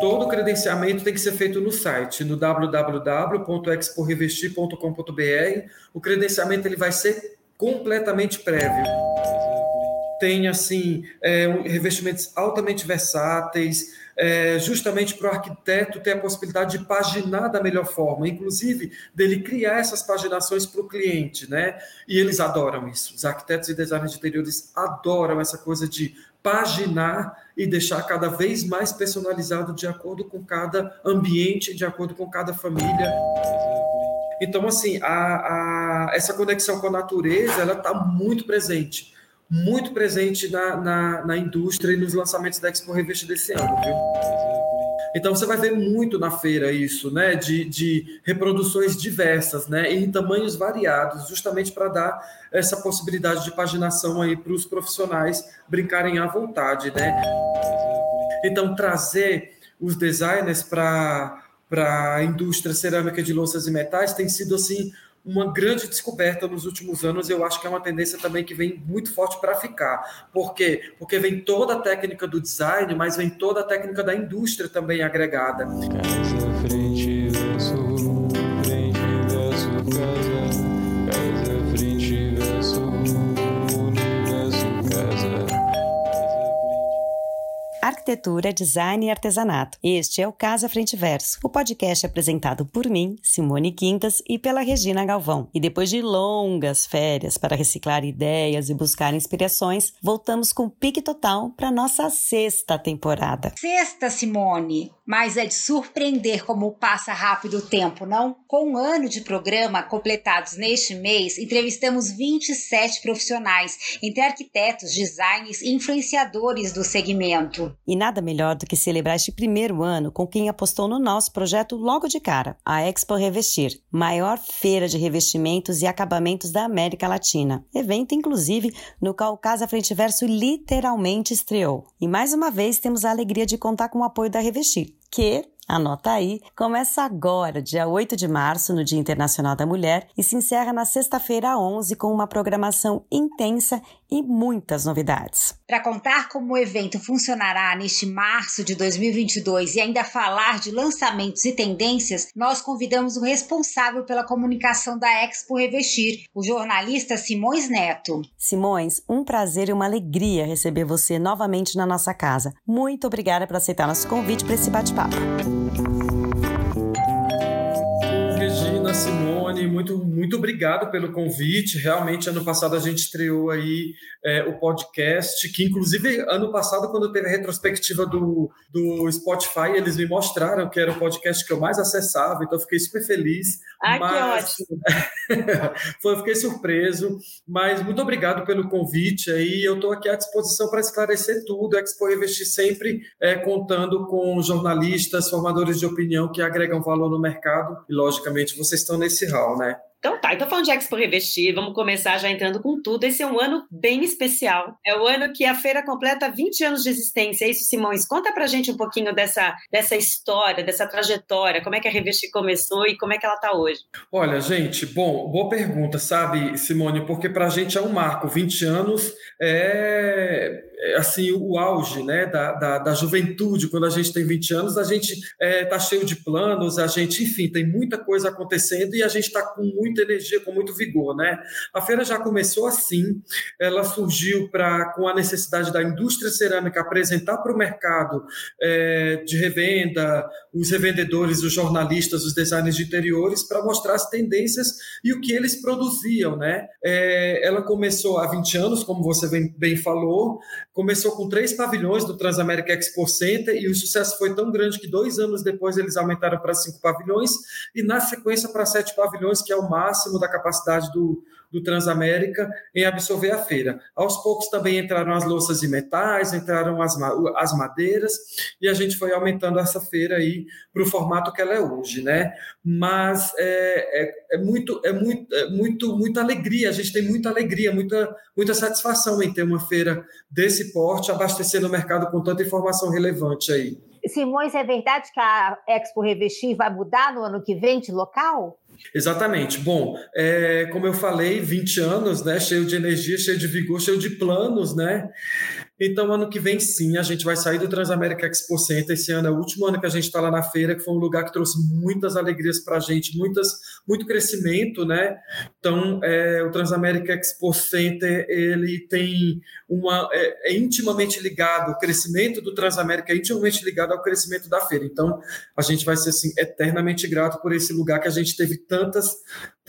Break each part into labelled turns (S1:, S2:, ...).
S1: todo o credenciamento tem que ser feito no site, no www.exporevestir.com.br. O credenciamento ele vai ser completamente prévio. Tem assim é, revestimentos altamente versáteis, é, justamente para o arquiteto ter a possibilidade de paginar da melhor forma, inclusive dele criar essas paginações para o cliente, né? E eles adoram isso. Os arquitetos e designers de interiores adoram essa coisa de paginar e deixar cada vez mais personalizado de acordo com cada ambiente, de acordo com cada família. Então, assim, a, a, essa conexão com a natureza, ela está muito presente, muito presente na, na, na, indústria e nos lançamentos da Expo Reveste desse ano, viu? Então você vai ver muito na feira isso, né? De, de reproduções diversas, né? Em tamanhos variados, justamente para dar essa possibilidade de paginação aí para os profissionais brincarem à vontade, né? Então trazer os designers para para a indústria cerâmica de louças e metais tem sido assim uma grande descoberta nos últimos anos. Eu acho que é uma tendência também que vem muito forte para ficar. Por quê? Porque vem toda a técnica do design, mas vem toda a técnica da indústria também agregada. Casa,
S2: arquitetura, design e artesanato. Este é o Casa Frente Verso, o podcast apresentado por mim, Simone Quintas, e pela Regina Galvão. E depois de longas férias para reciclar ideias e buscar inspirações, voltamos com pique total para nossa sexta temporada.
S3: Sexta, Simone! Mas é de surpreender como passa rápido o tempo, não? Com um ano de programa completados neste mês, entrevistamos 27 profissionais, entre arquitetos, designers e influenciadores do segmento.
S2: E nada melhor do que celebrar este primeiro ano com quem apostou no nosso projeto logo de cara, a Expo Revestir, maior feira de revestimentos e acabamentos da América Latina. Evento, inclusive, no qual o Casa Frente Verso literalmente estreou. E mais uma vez temos a alegria de contar com o apoio da Revestir que Anota aí, começa agora, dia 8 de março, no Dia Internacional da Mulher, e se encerra na sexta-feira 11 com uma programação intensa e muitas novidades.
S3: Para contar como o evento funcionará neste março de 2022 e ainda falar de lançamentos e tendências, nós convidamos o responsável pela comunicação da Expo Revestir, o jornalista Simões Neto.
S2: Simões, um prazer e uma alegria receber você novamente na nossa casa. Muito obrigada por aceitar nosso convite para esse bate-papo.
S1: Muito, muito obrigado pelo convite. Realmente, ano passado a gente estreou aí é, o podcast, que inclusive ano passado, quando teve a retrospectiva do, do Spotify, eles me mostraram que era o podcast que eu mais acessava, então fiquei super feliz.
S3: Ah, mas... que ótimo!
S1: Foi, fiquei surpreso, mas muito obrigado pelo convite aí. Eu estou aqui à disposição para esclarecer tudo. A Expo Investir sempre é, contando com jornalistas, formadores de opinião que agregam valor no mercado e, logicamente, vocês estão nesse hall, né?
S4: Então tá, então falando de Expo Revestir, vamos começar já entrando com tudo. Esse é um ano bem especial. É o ano que a feira completa 20 anos de existência. É isso, Simões? Conta pra gente um pouquinho dessa, dessa história, dessa trajetória, como é que a Revestir começou e como é que ela tá hoje.
S1: Olha, gente, bom, boa pergunta, sabe, Simone, porque pra gente é um marco. 20 anos é, é assim o auge né, da, da, da, juventude. Quando a gente tem 20 anos, a gente está é, cheio de planos, a gente, enfim, tem muita coisa acontecendo e a gente está com muita energia, com muito vigor. Né? A feira já começou assim, ela surgiu pra, com a necessidade da indústria cerâmica apresentar para o mercado é, de revenda, os revendedores, os jornalistas, os designers de interiores, para mostrar as tendências e o que eles produziam. Né? É, ela começou há 20 anos, como você bem, bem falou, começou com três pavilhões do Transamérica Expo Center e o sucesso foi tão grande que dois anos depois eles aumentaram para cinco pavilhões e na sequência para sete pavilhões, que é o máximo da capacidade do, do Transamérica em absorver a feira. Aos poucos também entraram as louças e metais, entraram as, as madeiras, e a gente foi aumentando essa feira aí para o formato que ela é hoje, né? Mas é, é, é, muito, é, muito, é muito, muita alegria, a gente tem muita alegria, muita, muita satisfação em ter uma feira desse porte, abastecendo o mercado com tanta informação relevante aí.
S3: Simões, é verdade que a Expo Revestir vai mudar no ano que vem de local?
S1: Exatamente. Bom, é, como eu falei, 20 anos, né? Cheio de energia, cheio de vigor, cheio de planos, né? Então, ano que vem, sim, a gente vai sair do Transamérica Expo Center. Esse ano é o último ano que a gente está lá na feira, que foi um lugar que trouxe muitas alegrias para a gente, muitas, muito crescimento, né? Então, é, o Transamérica Expo Center, ele tem uma... É, é intimamente ligado, o crescimento do Transamérica é intimamente ligado ao crescimento da feira. Então, a gente vai ser, assim, eternamente grato por esse lugar que a gente teve tantas,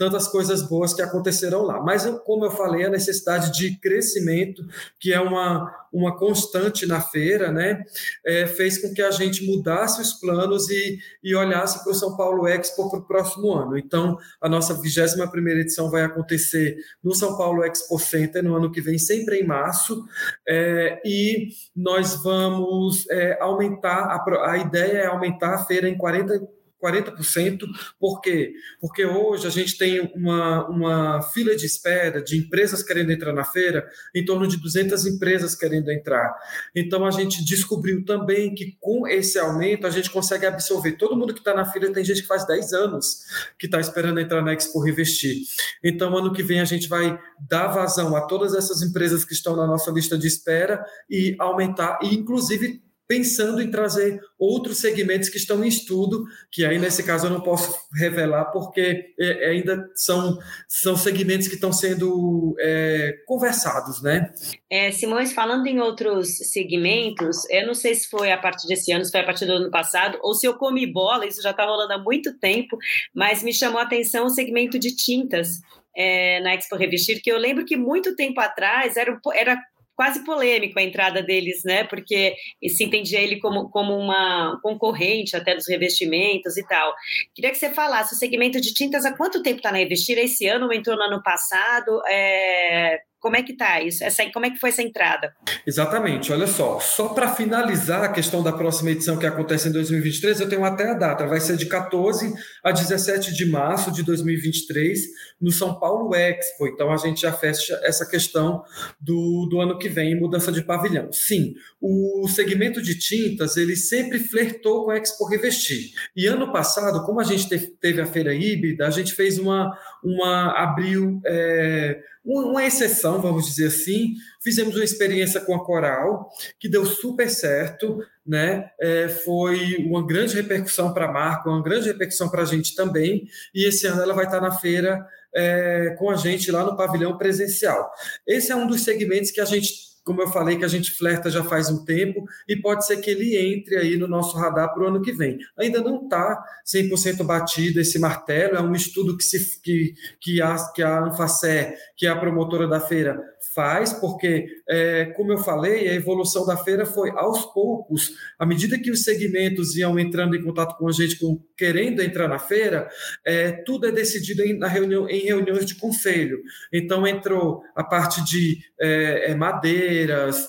S1: tantas coisas boas que aconteceram lá. Mas, como eu falei, a necessidade de crescimento, que é uma uma constante na feira, né, é, fez com que a gente mudasse os planos e, e olhasse para o São Paulo Expo para o próximo ano. Então, a nossa 21 edição vai acontecer no São Paulo Expo Center no ano que vem, sempre em março, é, e nós vamos é, aumentar, a, a ideia é aumentar a feira em 40 40%. Por quê? Porque hoje a gente tem uma, uma fila de espera de empresas querendo entrar na feira, em torno de 200 empresas querendo entrar. Então a gente descobriu também que com esse aumento a gente consegue absorver todo mundo que está na fila. Tem gente que faz 10 anos que está esperando entrar na Expo Revestir. Então ano que vem a gente vai dar vazão a todas essas empresas que estão na nossa lista de espera e aumentar, e inclusive pensando em trazer outros segmentos que estão em estudo, que aí nesse caso eu não posso revelar, porque é, é ainda são, são segmentos que estão sendo é, conversados, né?
S4: É, Simões, falando em outros segmentos, eu não sei se foi a partir desse ano, se foi a partir do ano passado, ou se eu comi bola, isso já está rolando há muito tempo, mas me chamou a atenção o segmento de tintas. É, na Expo Revestir, que eu lembro que muito tempo atrás era, era quase polêmico a entrada deles, né? Porque se entendia ele como, como uma concorrente até dos revestimentos e tal. Queria que você falasse, o segmento de tintas, há quanto tempo está na Revestir? Esse ano ou entrou no ano passado? É, como é que tá isso? Essa, como é que foi essa entrada?
S1: Exatamente, olha só. Só para finalizar a questão da próxima edição que acontece em 2023, eu tenho até a data. Vai ser de 14 a 17 de março de 2023, no São Paulo Expo. Então a gente já fecha essa questão do, do ano que vem, mudança de pavilhão. Sim, o segmento de tintas, ele sempre flertou com a Expo Revestir. E ano passado, como a gente teve, teve a feira híbrida, a gente fez uma, uma abriu é, uma exceção, vamos dizer assim. Fizemos uma experiência com a Coral, que deu super certo, né? É, foi uma grande repercussão para a marca, uma grande repercussão para a gente também. E esse ano ela vai estar na feira é, com a gente lá no pavilhão presencial. Esse é um dos segmentos que a gente como eu falei, que a gente flerta já faz um tempo e pode ser que ele entre aí no nosso radar para o ano que vem. Ainda não está 100% batido esse martelo, é um estudo que, se, que, que, a, que a Anfacé, que é a promotora da feira, faz, porque, é, como eu falei, a evolução da feira foi aos poucos, à medida que os segmentos iam entrando em contato com a gente, com, querendo entrar na feira, é, tudo é decidido em, na reunião, em reuniões de conselho. Então, entrou a parte de é, é madeiras,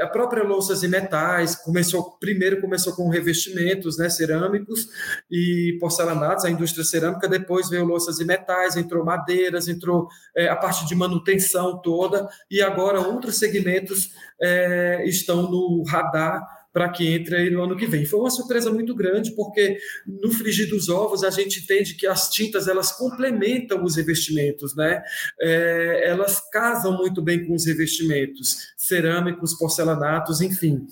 S1: a própria louças e metais começou primeiro começou com revestimentos, né, cerâmicos e porcelanatos, a indústria cerâmica. Depois veio louças e metais, entrou madeiras, entrou é, a parte de manutenção toda e agora outros segmentos é, estão no radar para que entre aí no ano que vem. Foi uma surpresa muito grande, porque no frigir dos ovos a gente entende que as tintas elas complementam os revestimentos, né? É, elas casam muito bem com os revestimentos, cerâmicos, porcelanatos, enfim.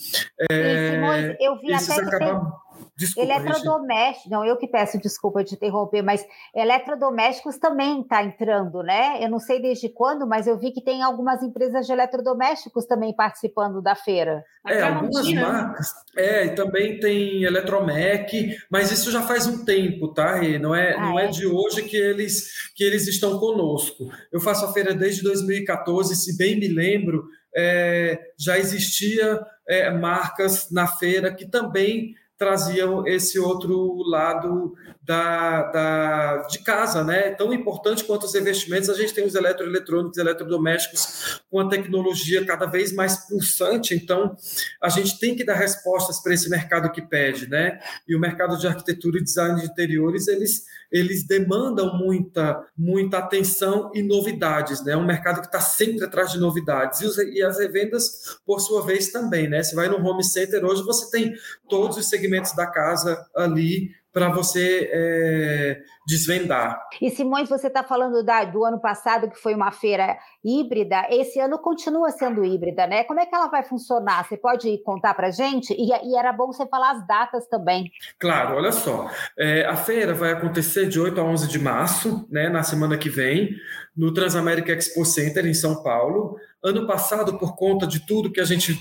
S3: É, Simões, eu vi até acabam... Desculpa, Eletrodomésticos, não, eu que peço desculpa de interromper, mas eletrodomésticos também está entrando, né? Eu não sei desde quando, mas eu vi que tem algumas empresas de eletrodomésticos também participando da feira.
S1: É, algumas marcas. É, e também tem Eletromec, mas isso já faz um tempo, tá? E não é, ah, não é? é de hoje que eles, que eles estão conosco. Eu faço a feira desde 2014, se bem me lembro, é, já existia é, marcas na feira que também traziam esse outro lado da, da, de casa, né? Tão importante quanto os investimentos, a gente tem os eletroeletrônicos, eletrodomésticos com a tecnologia cada vez mais pulsante, então a gente tem que dar respostas para esse mercado que pede, né? E o mercado de arquitetura e design de interiores, eles, eles demandam muita, muita atenção e novidades, né? É um mercado que está sempre atrás de novidades. E, os, e as revendas, por sua vez, também, né? Você vai no home center hoje, você tem todos os segmentos da casa ali para você é, desvendar.
S3: E Simões, você está falando da, do ano passado, que foi uma feira híbrida, esse ano continua sendo híbrida, né? Como é que ela vai funcionar? Você pode contar para gente? E, e, era bom você falar as datas também.
S1: Claro, olha só. É, a feira vai acontecer de 8 a 11 de março, né, na semana que vem, no Transamérica Expo Center, em São Paulo. Ano passado, por conta de tudo que a gente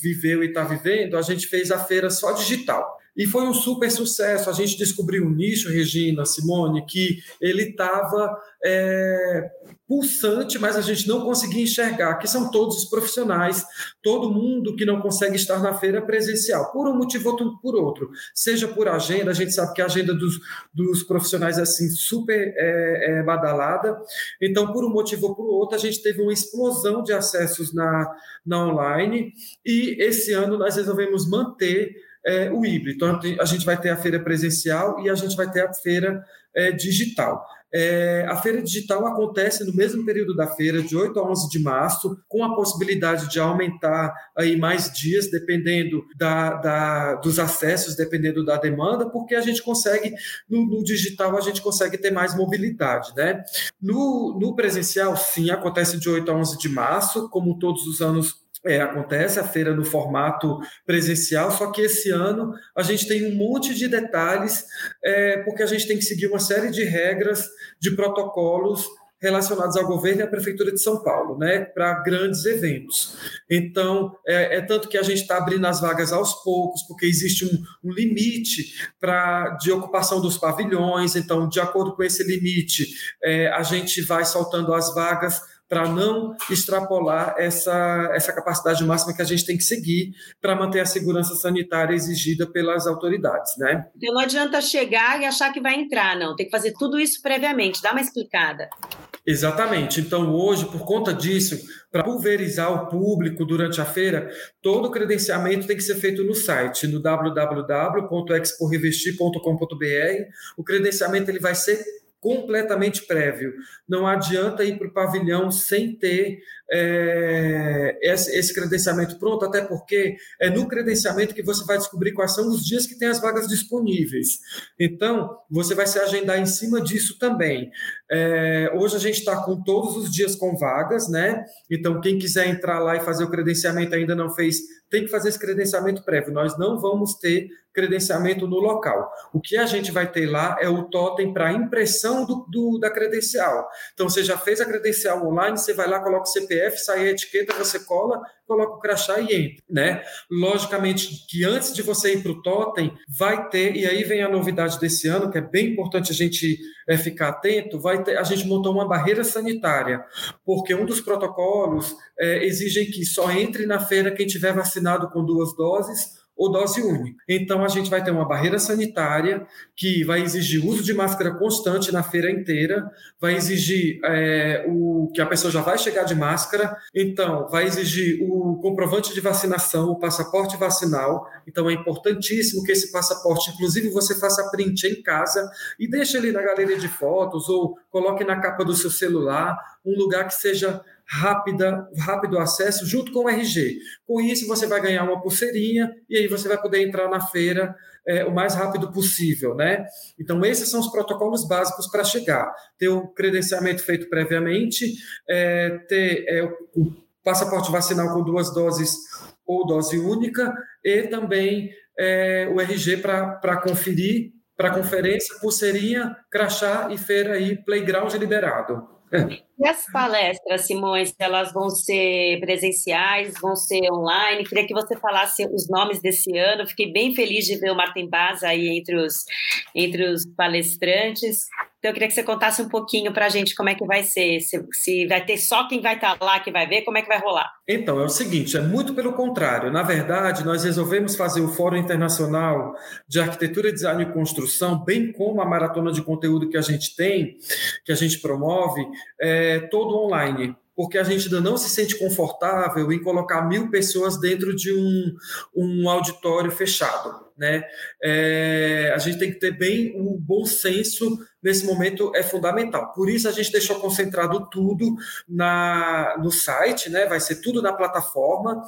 S1: viveu e está vivendo, a gente fez a feira só digital. E foi um super sucesso. A gente descobriu um nicho, Regina, Simone, que ele estava é, pulsante, mas a gente não conseguia enxergar, que são todos os profissionais, todo mundo que não consegue estar na feira presencial, por um motivo ou por outro. Seja por agenda, a gente sabe que a agenda dos, dos profissionais é assim, super é, é, badalada. Então, por um motivo ou por outro, a gente teve uma explosão de acessos na, na online, e esse ano nós resolvemos manter é, o híbrido. Então, a gente vai ter a feira presencial e a gente vai ter a feira é, digital. É, a feira digital acontece no mesmo período da feira, de 8 a 11 de março, com a possibilidade de aumentar aí mais dias, dependendo da, da dos acessos, dependendo da demanda, porque a gente consegue, no, no, digital, a gente consegue ter mais mobilidade. Né? No, no presencial, sim, acontece de 8 a 11 de março, como todos os anos é, acontece a feira no formato presencial, só que esse ano a gente tem um monte de detalhes, é, porque a gente tem que seguir uma série de regras, de protocolos relacionados ao governo e à Prefeitura de São Paulo, né, para grandes eventos. Então, é, é, tanto que a gente está abrindo as vagas aos poucos, porque existe um, um limite pra, de ocupação dos pavilhões, então, de acordo com esse limite, é, a gente vai soltando as vagas para não extrapolar essa, essa capacidade máxima que a gente tem que seguir para manter a segurança sanitária exigida pelas autoridades, né?
S4: Então não adianta chegar e achar que vai entrar, não. Tem que fazer tudo isso previamente. Dá uma explicada.
S1: Exatamente. Então, hoje, por conta disso, para pulverizar o público durante a feira, todo o credenciamento tem que ser feito no site, no www.exporevestir.com.br. O credenciamento ele vai ser completamente prévio. Não adianta ir para o pavilhão sem ter é, esse, esse, credenciamento pronto, até porque é no credenciamento que você vai descobrir quais são os dias que tem as vagas disponíveis. Então, você vai se agendar em cima disso também. É, hoje a gente está com todos os dias com vagas, né? Então, quem quiser entrar lá e fazer o credenciamento ainda não fez, tem que fazer esse credenciamento prévio. Nós não vamos ter credenciamento no local. O que a gente vai ter lá é o totem para impressão do, do, da credencial. Então, você já fez a credencial online, você vai lá, coloca o CPF, sai a etiqueta, você cola, coloca o crachá e entra, né? Logicamente que antes de você ir para o totem, vai ter, e aí vem a novidade desse ano, que é bem importante a gente é, ficar atento, vai ter, a gente montou uma barreira sanitária, porque um dos protocolos é, exigem que só entre na feira quem tiver vacinado com duas doses ou dose única. Então, a gente vai ter uma barreira sanitária que vai exigir uso de máscara constante na feira inteira, vai exigir é, o que a pessoa já vai chegar de máscara, então, vai exigir o comprovante de vacinação, o passaporte vacinal. Então, é importantíssimo que esse passaporte, inclusive, você faça print em casa e deixe ele na galeria de fotos ou coloque na capa do seu celular, um lugar que seja rápida, rápido acesso junto com o RG. Com isso, você vai ganhar uma pulseirinha e aí você vai poder entrar na feira é, o mais rápido possível, né? Então, esses são os protocolos básicos para chegar. Ter o credenciamento feito previamente, é, ter é, o passaporte vacinal com duas doses ou dose única e também é, o RG para conferir, para conferência, pulseirinha, crachá e feira aí, playground liberado.
S4: E as palestras, Simões, elas vão ser presenciais, vão ser online? Queria que você falasse os nomes desse ano. Fiquei bem feliz de ver o Martin Baza aí entre os, entre os palestrantes. Então, eu queria que você contasse um pouquinho para a gente como é que vai ser, se, se vai ter só quem vai estar tá lá que vai ver, como é que vai rolar.
S1: Então, é o seguinte, é muito pelo contrário. Na verdade, nós resolvemos fazer o Fórum Internacional de Arquitetura, Design e Construção, bem como a maratona de conteúdo que a gente tem, que a gente promove, é, todo online porque a gente ainda não se sente confortável em colocar mil pessoas dentro de um, um auditório fechado. Né? É, a gente tem que ter bem o bom senso nesse momento é fundamental. Por isso a gente deixou concentrado tudo na, no site, né? Vai ser tudo na plataforma,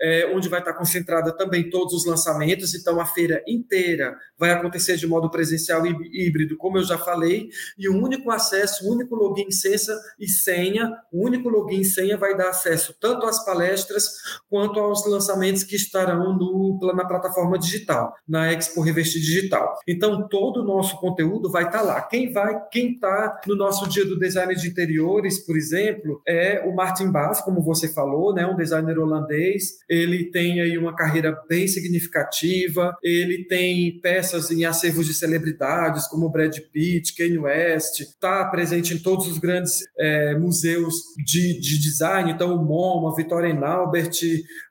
S1: é, onde vai estar concentrada também todos os lançamentos. Então a feira inteira vai acontecer de modo presencial e híbrido, como eu já falei, e o único acesso, o único login, senha e senha, o único login e senha vai dar acesso tanto às palestras quanto aos lançamentos que estarão no, na plataforma digital, na Expo Revestir Digital. Então todo o nosso conteúdo vai estar lá. Quem vai, quem está no nosso dia do design de interiores, por exemplo, é o Martin Bass, como você falou, né, um designer holandês. Ele tem aí uma carreira bem significativa. Ele tem peças em acervos de celebridades como Brad Pitt, Kanye West. Está presente em todos os grandes é, museus de, de, design. Então, o MoMA, Victoria Albert,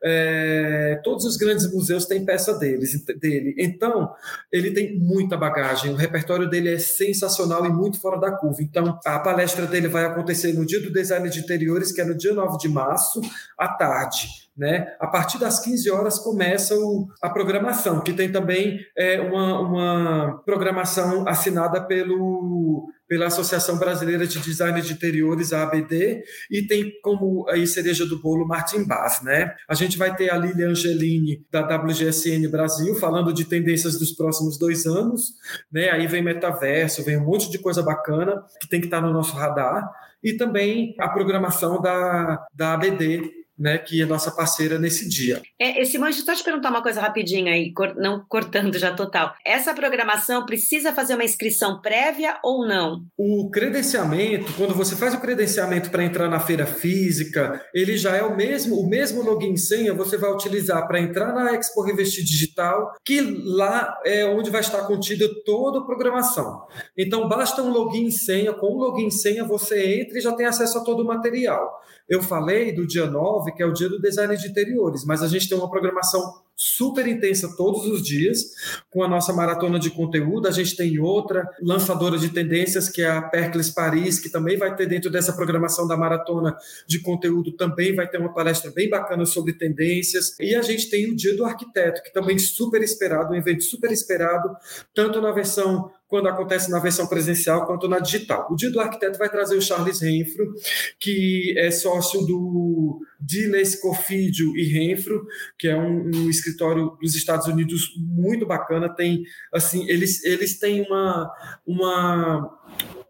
S1: é, todos os grandes museus têm peça deles, dele. Então, ele tem muita bagagem. O repertório dele é sensacional sensacional e muito fora da curva. Então, a palestra dele vai acontecer no dia do design de interiores, que é no dia 9 de março, à tarde. Né? A partir das 15 horas começa o, a programação, que tem também é, uma, uma programação assinada pelo pela Associação Brasileira de Design de Interiores, a ABD, e tem como aí cereja do bolo Martin Bass, né? A gente vai ter a Lilia Angelini da WGSN Brasil falando de tendências dos próximos dois anos, né? Aí vem metaverso, vem um monte de coisa bacana que tem que estar no nosso radar e também a programação da, da ABD, né, que é nossa parceira nesse dia.
S4: É, Simões, deixa eu te perguntar uma coisa rapidinho aí, não cortando já total. Essa programação precisa fazer uma inscrição prévia ou não?
S1: O credenciamento, quando você faz o credenciamento para entrar na feira física, ele já é o mesmo, o mesmo login senha você vai utilizar para entrar na Expo Revestir Digital, que lá é onde vai estar contida toda a programação. Então basta um login senha, com o login senha você entra e já tem acesso a todo o material. Eu falei do dia 9, que é o dia do design de interiores, mas a gente tem uma programação super intensa todos os dias, com a nossa maratona de conteúdo. A gente tem outra lançadora de tendências, que é a Percles Paris, que também vai ter dentro dessa programação da maratona de conteúdo, também vai ter uma palestra bem bacana sobre tendências. E a gente tem o Dia do Arquiteto, que também é super esperado, um evento super esperado, tanto na versão quando acontece na versão presencial quanto na digital. O Dia do Arquiteto vai trazer o Charles Renfro, que é sócio do Diles Cofidio e Renfro, que é um, um, escritório dos Estados Unidos muito bacana. Tem assim, eles, eles têm uma, uma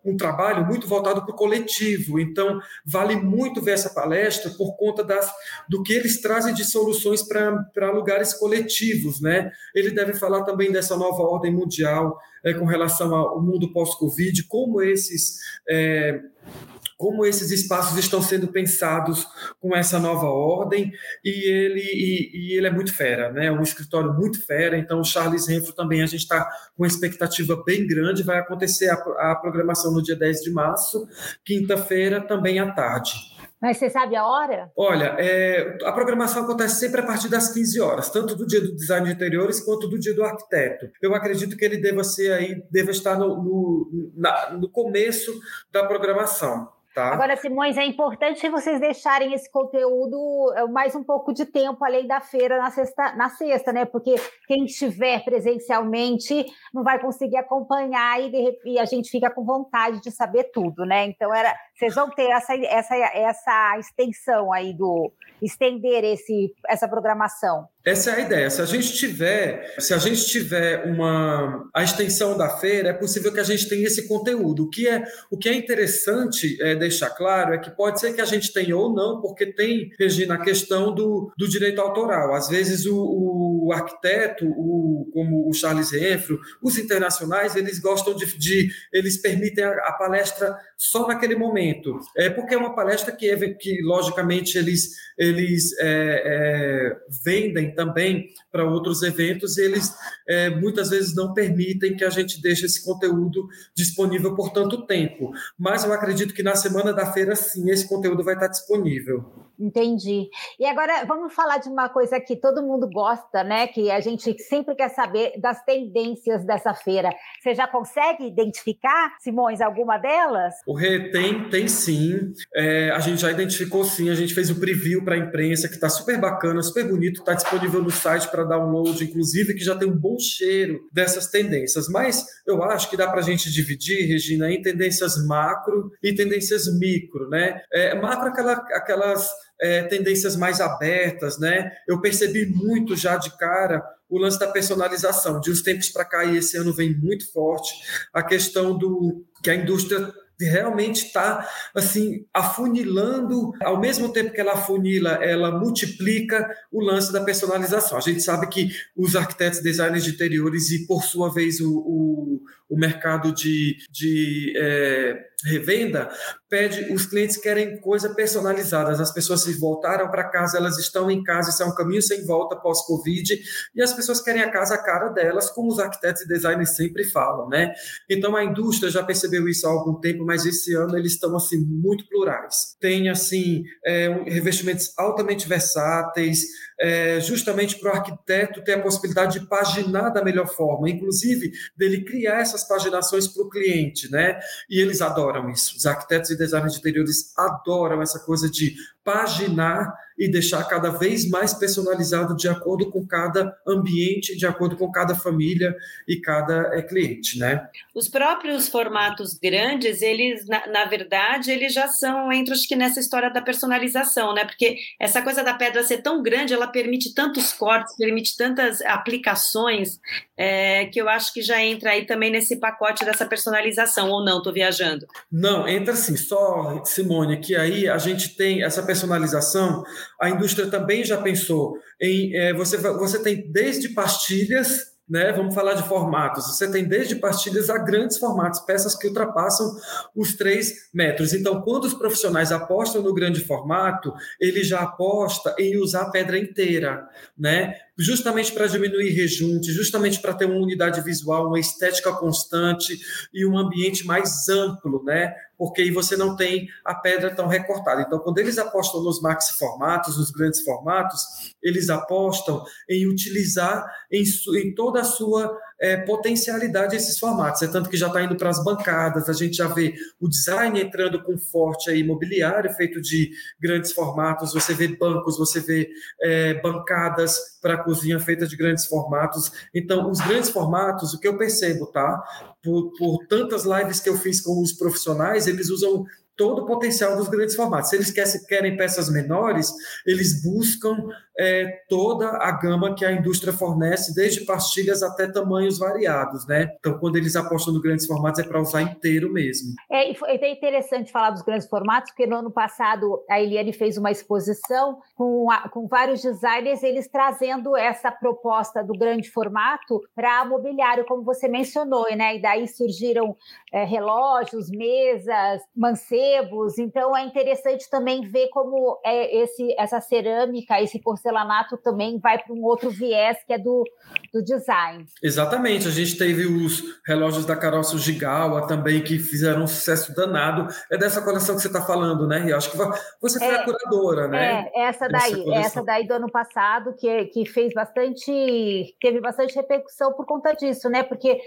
S1: um trabalho muito voltado para o coletivo. Então, vale muito ver essa palestra por conta das, do que eles trazem de soluções para lugares coletivos. Né? Ele deve falar também dessa nova ordem mundial é, com relação ao mundo pós-Covid, como esses. É, como esses espaços estão sendo pensados com essa nova ordem e ele, e, e ele é muito fera, né? É um escritório muito fera, então o Charles Renfro também a gente está com uma expectativa bem grande, vai acontecer a, a programação no dia 10 de março, quinta-feira também à tarde.
S3: Mas você sabe a hora?
S1: Olha, é, a programação acontece sempre a partir das 15 horas, tanto do dia do design de interiores quanto do dia do arquiteto. Eu acredito que ele deva ser aí, deva estar no, no, na, no começo da programação. Tá.
S3: Agora, Simões, é importante vocês deixarem esse conteúdo é, mais um pouco de tempo além da feira na sexta, na sexta, né? Porque quem estiver presencialmente não vai conseguir acompanhar e, de, e a gente fica com vontade de saber tudo, né? Então, era, vocês vão ter essa, essa, essa extensão aí do estender esse, essa programação.
S1: Essa é a ideia. Se a gente tiver, se a gente tiver uma a extensão da feira, é possível que a gente tenha esse conteúdo. O que é o que é interessante é deixar claro é que pode ser que a gente tenha ou não, porque tem, Regina, a questão do, do direito autoral. Às vezes o, o arquiteto, o, como o Charles Renfro, os internacionais, eles gostam de, de eles permitem a, a, palestra só naquele momento. É porque é uma palestra que, que logicamente eles eles é, é, vendem também para outros eventos, e eles é, muitas vezes não permitem que a gente deixe esse conteúdo disponível por tanto tempo. Mas eu acredito que na semana da feira, sim, esse conteúdo vai estar disponível.
S5: Entendi. E agora vamos falar de uma coisa que todo mundo gosta, né? Que a gente sempre quer saber das tendências dessa feira. Você já consegue identificar, Simões, alguma delas?
S1: O Rê tem, tem sim. É, a gente já identificou sim. A gente fez o preview para a imprensa, que está super bacana, super bonito. Está disponível no site para download, inclusive, que já tem um bom cheiro dessas tendências. Mas eu acho que dá para a gente dividir, Regina, em tendências macro e tendências micro, né? É, macro, aquela, aquelas é, tendências mais abertas, né? Eu percebi muito já de cara o lance da personalização. De uns tempos para cá, e esse ano vem muito forte, a questão do que a indústria realmente está assim afunilando, ao mesmo tempo que ela afunila, ela multiplica o lance da personalização. A gente sabe que os arquitetos, designers de interiores e por sua vez o, o, o mercado de, de é, revenda pede, os clientes querem coisa personalizadas. As pessoas se voltaram para casa, elas estão em casa, isso é um caminho sem volta pós-Covid, e as pessoas querem a casa a cara delas, como os arquitetos e designers sempre falam, né? Então a indústria já percebeu isso há algum tempo, mas esse ano eles estão assim muito plurais. Tem assim é, revestimentos altamente versáteis, é, justamente para o arquiteto ter a possibilidade de paginar da melhor forma, inclusive dele criar essas paginações para o cliente, né? E eles adoram isso. Os arquitetos e designers de interiores adoram essa coisa de paginar e deixar cada vez mais personalizado de acordo com cada ambiente, de acordo com cada família e cada é, cliente, né?
S4: Os próprios formatos grandes, eles, na, na, verdade, eles já são, entre os que nessa história da personalização, né? Porque essa coisa da pedra ser tão grande, ela permite tantos cortes, permite tantas aplicações, é, que eu acho que já entra aí também nesse pacote dessa personalização, ou não, estou viajando?
S1: Não, entra sim, só, Simone, que aí a gente tem essa personalização, a indústria também já pensou em. É, você, você tem desde pastilhas né? Vamos falar de formatos. Você tem desde pastilhas a grandes formatos, peças que ultrapassam os 3 metros. Então, quando os profissionais apostam no grande formato, ele já aposta em usar a pedra inteira, né? Justamente para diminuir rejunte, justamente para ter uma unidade visual, uma estética constante e um ambiente mais amplo, né? Porque aí você não tem a pedra tão recortada. Então, quando eles apostam nos maxi formatos, nos grandes formatos, eles apostam em utilizar em, em toda a sua é, potencialidade esses formatos. É tanto que já está indo para as bancadas, a gente já vê o design entrando com forte aí, imobiliário feito de grandes formatos, você vê bancos, você vê é, bancadas para cozinha feitas de grandes formatos. Então, os grandes formatos, o que eu percebo, tá? Por, por tantas lives que eu fiz com os profissionais, eles usam todo o potencial dos grandes formatos. Se eles querem peças menores, eles buscam é, toda a gama que a indústria fornece, desde pastilhas até tamanhos variados, né? Então, quando eles apostam no grandes formatos, é para usar inteiro mesmo.
S5: É, é interessante falar dos grandes formatos, porque no ano passado a Eliane fez uma exposição com, a, com vários designers, eles trazendo essa proposta do grande formato para mobiliário, como você mencionou, né? E daí surgiram é, relógios, mesas, mancebos. Então, é interessante também ver como é esse, essa cerâmica, esse porcelanato também vai para um outro viés que é do, do design.
S1: Exatamente, a gente teve os relógios da Carol Gigawa também que fizeram um sucesso danado. É dessa coleção que você está falando, né? E acho que você foi é, a curadora, né?
S5: É, essa daí, essa daí do ano passado que, que fez bastante, teve bastante repercussão por conta disso, né? Porque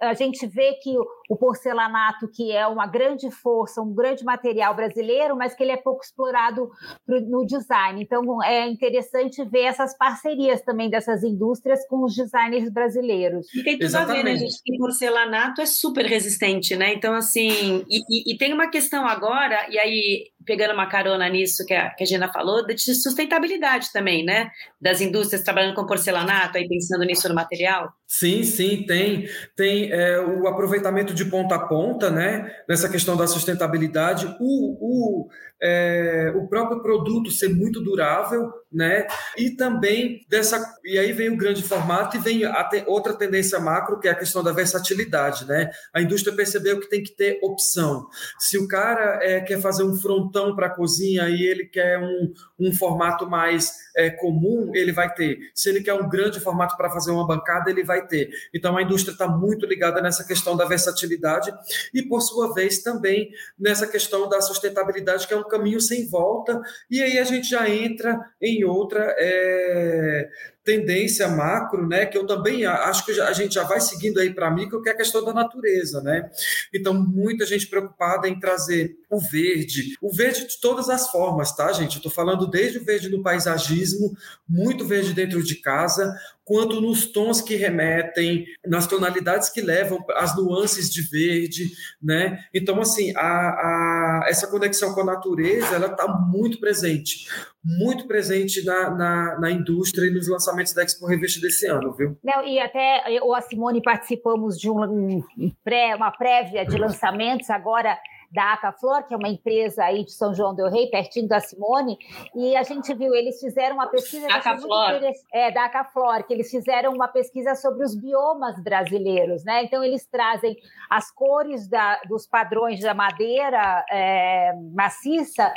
S5: a gente vê que o, porcelanato, que é uma grande força, um grande material brasileiro, mas que ele é pouco explorado pro, no design. Então é interessante interessante ver essas parcerias também dessas indústrias com os designers brasileiros.
S4: E tem tudo Exatamente. a ver, né, gente? Que porcelanato é super resistente, né? Então, assim, e, e, e tem uma questão agora, e aí pegando uma carona nisso que a, que a Gina falou, de sustentabilidade também, né? Das indústrias trabalhando com porcelanato, aí pensando nisso no material.
S1: Sim, sim, tem. Tem é, o aproveitamento de ponta a ponta, né? Nessa questão da sustentabilidade. O, o, é, o próprio produto ser muito durável, né? E também dessa. E aí vem o grande formato e vem te, outra tendência macro, que é a questão da versatilidade, né? A indústria percebeu que tem que ter opção. Se o cara é, quer fazer um frontal montão para a cozinha e ele quer um, um formato mais é, comum, ele vai ter. Se ele quer um grande formato para fazer uma bancada, ele vai ter. Então a indústria está muito ligada nessa questão da versatilidade e, por sua vez, também nessa questão da sustentabilidade, que é um caminho sem volta. E aí a gente já entra em outra. É tendência macro, né, que eu também acho que a gente já vai seguindo aí para micro, que é a questão da natureza, né? Então, muita gente preocupada em trazer o verde, o verde de todas as formas, tá, gente? Eu estou falando desde o verde no paisagismo, muito verde dentro de casa, quanto nos tons que remetem, nas tonalidades que levam, as nuances de verde, né? Então, assim, a, a essa conexão com a natureza, ela está muito presente, muito presente na, na, na, indústria e nos lançamentos da Expo Reveste desse ano, viu?
S5: Não, e até eu e a Simone participamos de um, um pré, uma prévia de lançamentos agora da Acaflor, que é uma empresa aí de São João del Rei, pertinho da Simone, e a gente viu, eles fizeram uma pesquisa
S4: Acaflor.
S5: é, da Acaflor, que eles fizeram uma pesquisa sobre os biomas brasileiros, né? Então eles trazem as cores da, dos padrões da madeira é, maciça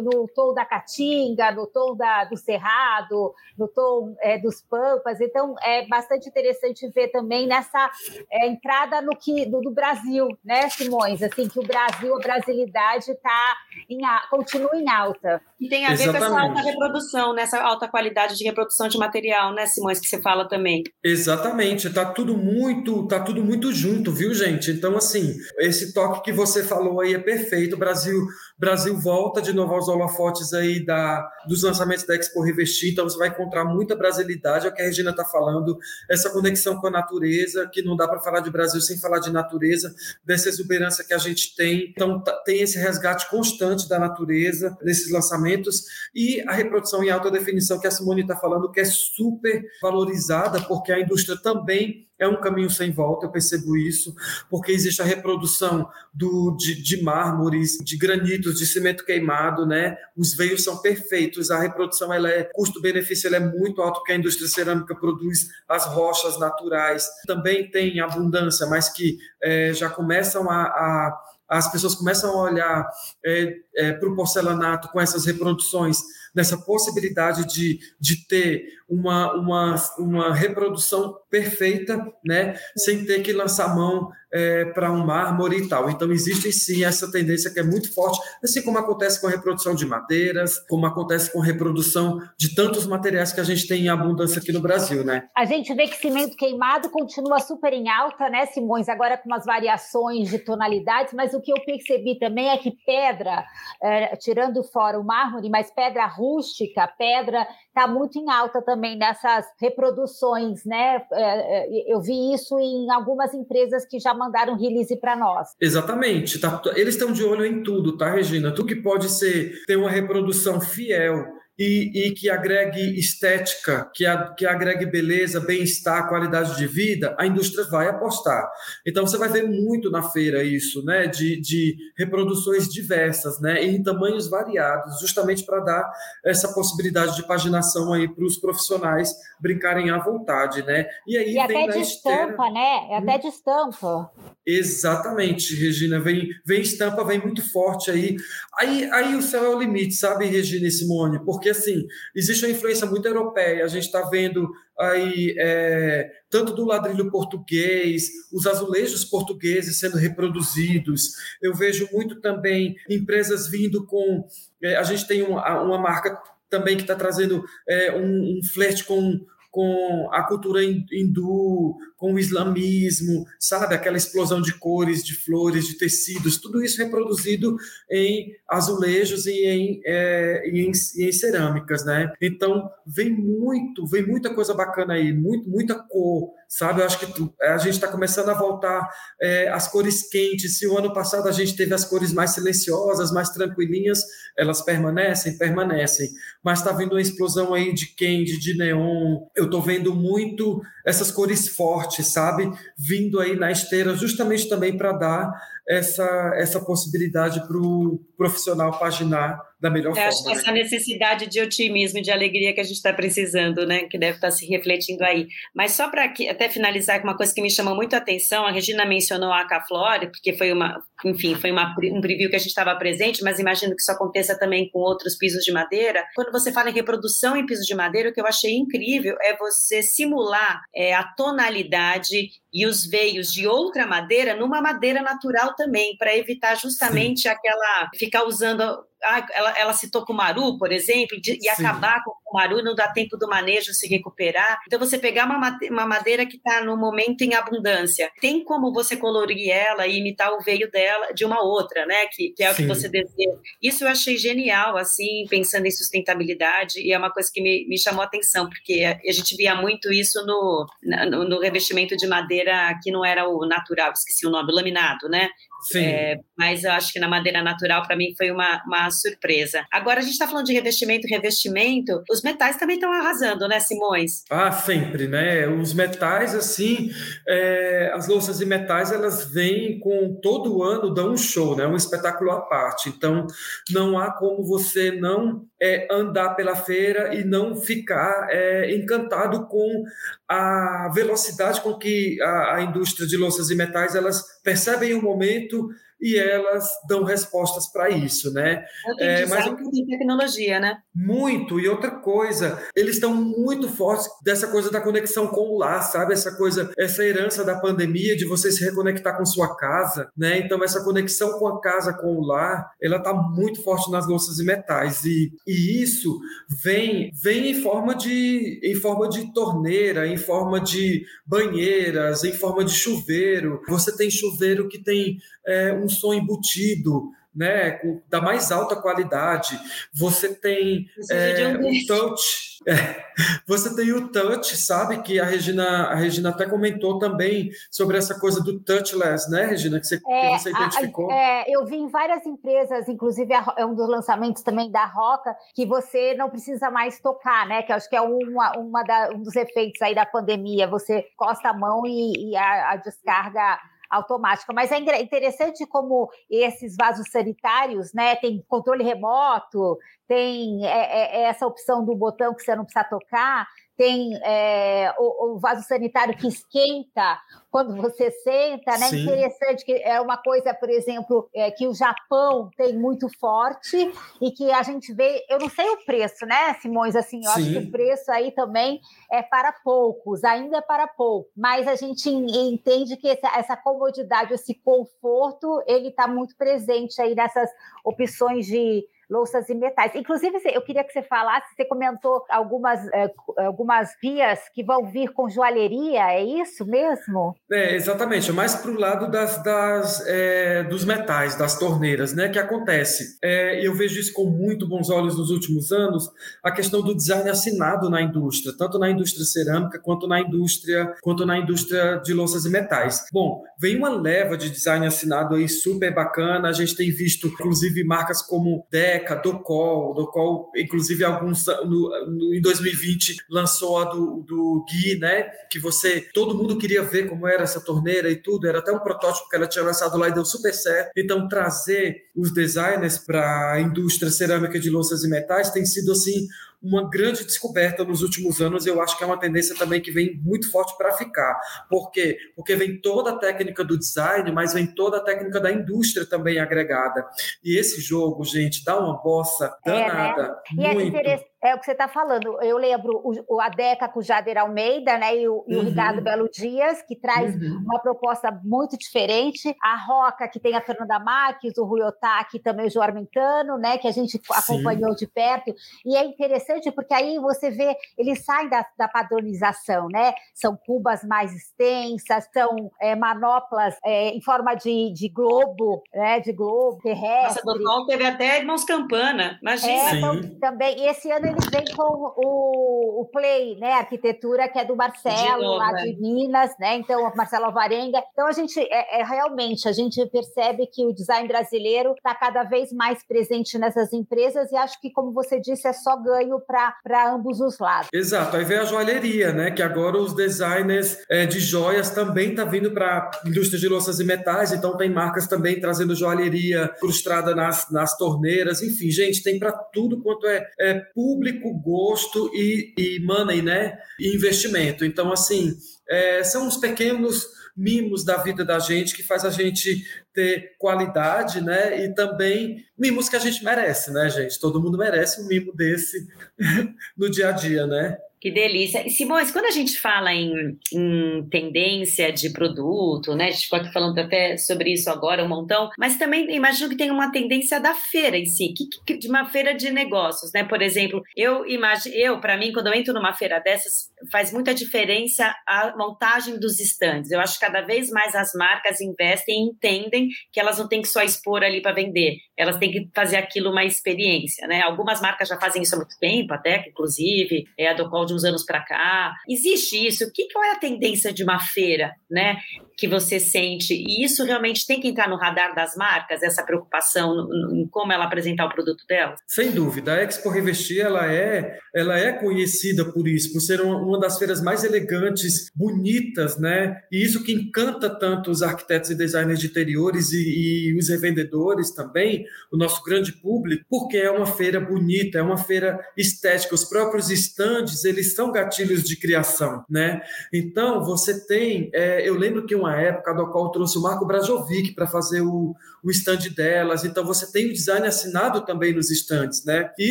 S5: no, tom da caatinga, no tom da, do cerrado, no tom é, dos pampas. Então é bastante interessante ver também nessa é, entrada no que do, do Brasil, né, Simões? Assim que o Brasil Brasil, a brasilidade tá em, continua em alta.
S4: E tem a ver Exatamente. com essa alta reprodução, nessa alta qualidade de reprodução de material, né, Simões, que você fala também.
S1: Exatamente, tá tudo muito, tá tudo muito junto, viu, gente? Então, assim, esse toque que você falou aí é perfeito. O Brasil, Brasil volta de novo aos holofotes aí da, dos lançamentos da Expo Revestir, então você vai encontrar muita brasilidade, é o que a Regina está falando, essa conexão com a natureza, que não dá para falar de Brasil sem falar de natureza, dessa exuberância que a gente tem. Então, tá, tem esse resgate constante da natureza nesses lançamentos e a reprodução em alta definição que a Simone está falando, que é super valorizada, porque a indústria também é um caminho sem volta, eu percebo isso, porque existe a reprodução do, de, de mármores, de granitos, de cimento queimado, né? Os veios são perfeitos, a reprodução ela é custo-benefício é muito alto, porque a indústria cerâmica produz as rochas naturais, também tem abundância, mas que é, já começam a, a as pessoas começam a olhar é, é, para o porcelanato com essas reproduções, nessa possibilidade de, de ter uma, uma, uma reprodução perfeita, né, sem ter que lançar mão é, para um mármore e tal. Então, existe sim essa tendência que é muito forte, assim como acontece com a reprodução de madeiras, como acontece com a reprodução de tantos materiais que a gente tem em abundância aqui no Brasil, né?
S5: A gente vê que cimento queimado continua super em alta, né, Simões? Agora com umas variações de tonalidades, mas o que eu percebi também é que pedra, é, tirando fora o mármore, mas pedra rústica, pedra está muito em alta também nessas reproduções, né? É, é, eu vi isso em algumas empresas que já mandaram release para nós.
S1: Exatamente. Tá, eles estão de olho em tudo, tá, Regina? Tudo que pode ser ter uma reprodução fiel e, e, que agregue estética, que, a, que agregue beleza, bem-estar, qualidade de vida, a indústria vai apostar. Então você vai ver muito na feira isso, né? De, de reproduções diversas, né? E em tamanhos variados, justamente para dar essa possibilidade de paginação aí para os profissionais brincarem à vontade, né?
S5: E aí e até de esteira... estampa, né? É até de estampa.
S1: Exatamente, Regina. Vem, vem estampa, vem muito forte aí. Aí, aí o céu é o limite, sabe, Regina e Simone? Porque assim, existe uma influência muito europeia. A gente está vendo aí é, tanto do ladrilho português, os azulejos portugueses sendo reproduzidos. Eu vejo muito também empresas vindo com. É, a gente tem uma, uma marca também que está trazendo é, um, um flerte com com a cultura hindu, com o islamismo, sabe? Aquela explosão de cores, de flores, de tecidos, tudo isso reproduzido em azulejos e em, é, e em, e em cerâmicas, né? Então, vem muito, vem muita coisa bacana aí, muito, muita cor, sabe? Eu acho que tu, a gente está começando a voltar é, as cores quentes. Se o ano passado a gente teve as cores mais silenciosas, mais tranquilinhas, elas permanecem, permanecem. Mas está vindo uma explosão aí de candy, de neon, eu estou vendo muito essas cores fortes, sabe? Vindo aí na esteira, justamente também para dar essa, essa possibilidade para o profissional paginar da melhor
S4: Eu
S1: forma.
S4: Acho que
S1: né?
S4: essa necessidade de otimismo e de alegria que a gente está precisando, né? Que deve estar tá se refletindo aí. Mas só para até finalizar com uma coisa que me chamou muito a atenção, a Regina mencionou a Acaflore, porque foi uma, enfim, foi uma, um preview que a gente estava presente, mas imagino que isso aconteça também com outros pisos de madeira. Quando você fala em reprodução em piso de madeira, o que eu achei incrível é você simular é, a tonalidade e os veios de outra madeira numa madeira natural também, para evitar justamente Sim. aquela ficar usando ah, ela, ela citou Kumaru, por exemplo, de, e acabar com o Kumaru, não dá tempo do manejo se recuperar. Então, você pegar uma, uma madeira que está no momento em abundância, tem como você colorir ela e imitar o veio dela de uma outra, né? Que, que é Sim. o que você deseja. Isso eu achei genial, assim, pensando em sustentabilidade, e é uma coisa que me, me chamou a atenção, porque a gente via muito isso no, no, no revestimento de madeira que não era o natural, esqueci o nome, laminado, né?
S1: Sim. É,
S4: mas eu acho que na madeira natural, para mim, foi uma, uma surpresa. Agora, a gente está falando de revestimento, revestimento. Os metais também estão arrasando, né, Simões?
S1: Ah, sempre, né? Os metais, assim, é, as louças de metais, elas vêm com todo ano, dão um show, né? Um espetáculo à parte. Então, não há como você não é, andar pela feira e não ficar é, encantado com a velocidade com que a, a indústria de louças e metais elas percebem o momento e elas dão respostas para isso, né?
S4: É, mas tem tecnologia, né?
S1: Muito. E outra coisa, eles estão muito fortes dessa coisa da conexão com o lar, sabe? Essa coisa, essa herança da pandemia de você se reconectar com sua casa, né? Então essa conexão com a casa, com o lar, ela está muito forte nas louças e metais e, e isso vem vem em forma de em forma de torneira, em forma de banheiras, em forma de chuveiro. Você tem chuveiro que tem é, um som embutido, né, da mais alta qualidade. Você tem é, o touch, é, você tem o touch, sabe que a Regina, a Regina até comentou também sobre essa coisa do touchless, né, Regina, que você, é, que você identificou.
S5: A, é, eu vi em várias empresas, inclusive é um dos lançamentos também da Roca, que você não precisa mais tocar, né, que acho que é uma, uma da, um dos efeitos aí da pandemia. Você costa a mão e, e a, a descarga automática. Mas é interessante como esses vasos sanitários, né, tem controle remoto, tem é, é, é essa opção do botão que você não precisa tocar, tem é, o, o, vaso sanitário que esquenta quando você senta, né? Sim. Interessante que é uma coisa, por exemplo, é, que o Japão tem muito forte e que a gente vê, eu não sei o preço, né, Simões? Assim, eu Sim. acho que o preço aí também é para poucos, ainda é para pouco, mas a gente entende que essa, essa comodidade, esse conforto, ele está muito presente aí nessas opções de louças e metais. Inclusive, eu queria que você falasse, você comentou algumas, é, algumas vias que vão vir com joalheria, é isso mesmo?
S1: É, exatamente, é mais para o lado das, das é, dos metais, das torneiras, né? Que acontece. É, eu vejo isso com muito bons olhos nos últimos anos, a questão do design assinado na indústria, tanto na indústria cerâmica quanto na indústria, quanto na indústria de louças e metais. Bom, vem uma leva de design assinado aí super bacana, a gente tem visto, inclusive, marcas como Deca, Meca, Docol, Docol, inclusive alguns no, no, em 2020 lançou a do, do Gui, né? Que você, todo mundo queria ver como era essa torneira e tudo, era até um protótipo que ela tinha lançado lá e deu super certo. Então, trazer os designers para a indústria cerâmica de louças e metais tem sido assim uma grande descoberta nos últimos anos. Eu acho que é uma tendência também que vem muito forte para ficar. Por quê? Porque vem toda a técnica do design, mas vem toda a técnica da indústria também agregada. E esse jogo, gente, dá uma bossa danada. É, né? E é muito.
S5: é é o que você está falando. Eu lembro o, o Adeca com o Jader Almeida, né? E o, e o uhum. Ricardo Belo Dias, que traz uhum. uma proposta muito diferente. A Roca, que tem a Fernanda Marques, o Rui Otaki, também o João Armentano, né? Que a gente Sim. acompanhou de perto. E é interessante porque aí você vê, eles saem da, da padronização, né? São cubas mais extensas, são é, manoplas é, em forma de, de globo, né? De globo terrestre.
S4: Nossa, do teve até Irmãos Campana, imagina.
S5: É, então, também. E esse ano ele vem com o, o Play, né? Arquitetura, que é do Marcelo, novo, lá de Minas, né? Então, Marcelo Alvarenga. Então, a gente, é, é realmente, a gente percebe que o design brasileiro está cada vez mais presente nessas empresas e acho que, como você disse, é só ganho para ambos os lados.
S1: Exato. Aí vem a joalheria, né? Que agora os designers é, de joias também estão tá vindo para a indústria de louças e metais, então tem marcas também trazendo joalheria frustrada nas, nas torneiras, enfim, gente, tem para tudo quanto é, é público, gosto e, e money, né? E investimento. Então, assim, é, são os pequenos mimos da vida da gente que faz a gente ter qualidade, né? E também mimos que a gente merece, né, gente? Todo mundo merece um mimo desse no dia a dia, né?
S4: Que delícia. E Simões, quando a gente fala em, em, tendência de produto, né? A gente ficou aqui falando até sobre isso agora um montão, mas também imagino que tem uma tendência da feira em si, que, que, de uma feira de negócios, né? Por exemplo, eu imagino, eu, para mim, quando eu entro numa feira dessas, faz muita diferença a montagem dos estandes. Eu acho que cada vez mais as marcas investem e entendem que elas não têm que só expor ali para vender, elas têm que fazer aquilo uma experiência, né? Algumas marcas já fazem isso há muito tempo, até que inclusive é a do qual de uns anos para cá. Existe isso? O que, qual é a tendência de uma feira, né? Que você sente? E isso realmente tem que entrar no radar das marcas, essa preocupação em como ela apresentar o produto dela?
S1: Sem dúvida. A Expo Revestir, ela é, ela é conhecida por isso, por ser uma, uma das feiras mais elegantes, bonitas, né? E isso que encanta tanto os arquitetos e designers de interiores e, e os revendedores também, o nosso grande público, porque é uma feira bonita, é uma feira estética. Os próprios estandes, eles são gatilhos de criação, né? Então, você tem, é, eu lembro que uma época do qual trouxe o Marco Brajovic para fazer o, o stand delas, então você tem o design assinado também nos stands, né? E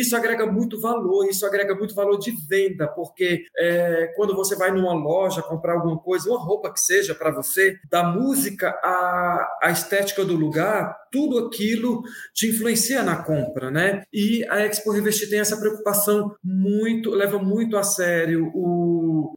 S1: isso agrega muito valor, isso agrega muito valor de venda, porque é, quando você vai numa loja comprar alguma coisa, uma roupa que seja para você, da música à, à estética do lugar, tudo aquilo te influencia na compra, né? E a Expo Revestir tem essa preocupação muito, leva muito a sério o,